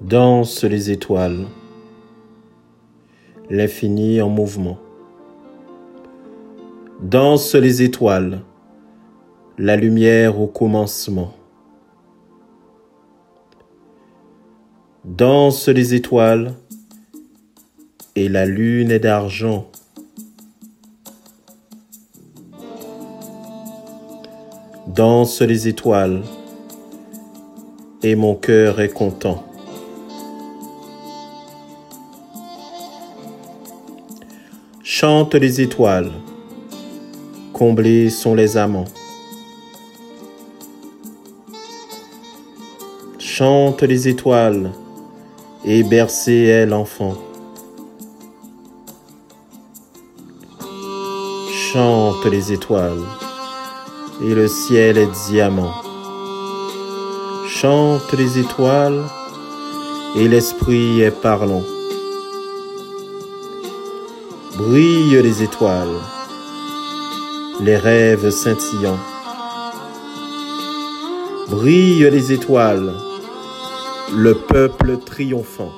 Dansent les étoiles, l'infini en mouvement. Dansent les étoiles, la lumière au commencement. Dansent les étoiles, et la lune est d'argent. Dansent les étoiles, et mon cœur est content. Chantent les étoiles, comblés sont les amants. Chantent les étoiles, et bercé est l'enfant. Chantent les étoiles, et le ciel est diamant. Chantent les étoiles, et l'esprit est parlant. Brillent les étoiles, les rêves scintillants. Brillent les étoiles, le peuple triomphant.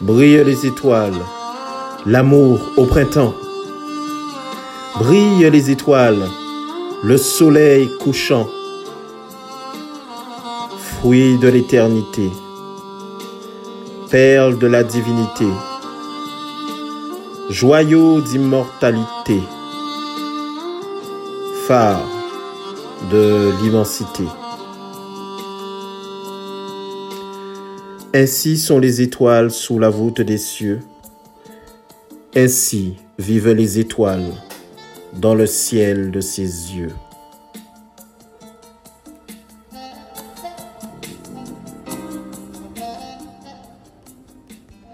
Brillent les étoiles, l'amour au printemps. Brillent les étoiles, le soleil couchant. Fruit de l'éternité, perle de la divinité, joyau d'immortalité, phare de l'immensité. Ainsi sont les étoiles sous la voûte des cieux. Ainsi vivent les étoiles dans le ciel de ses yeux.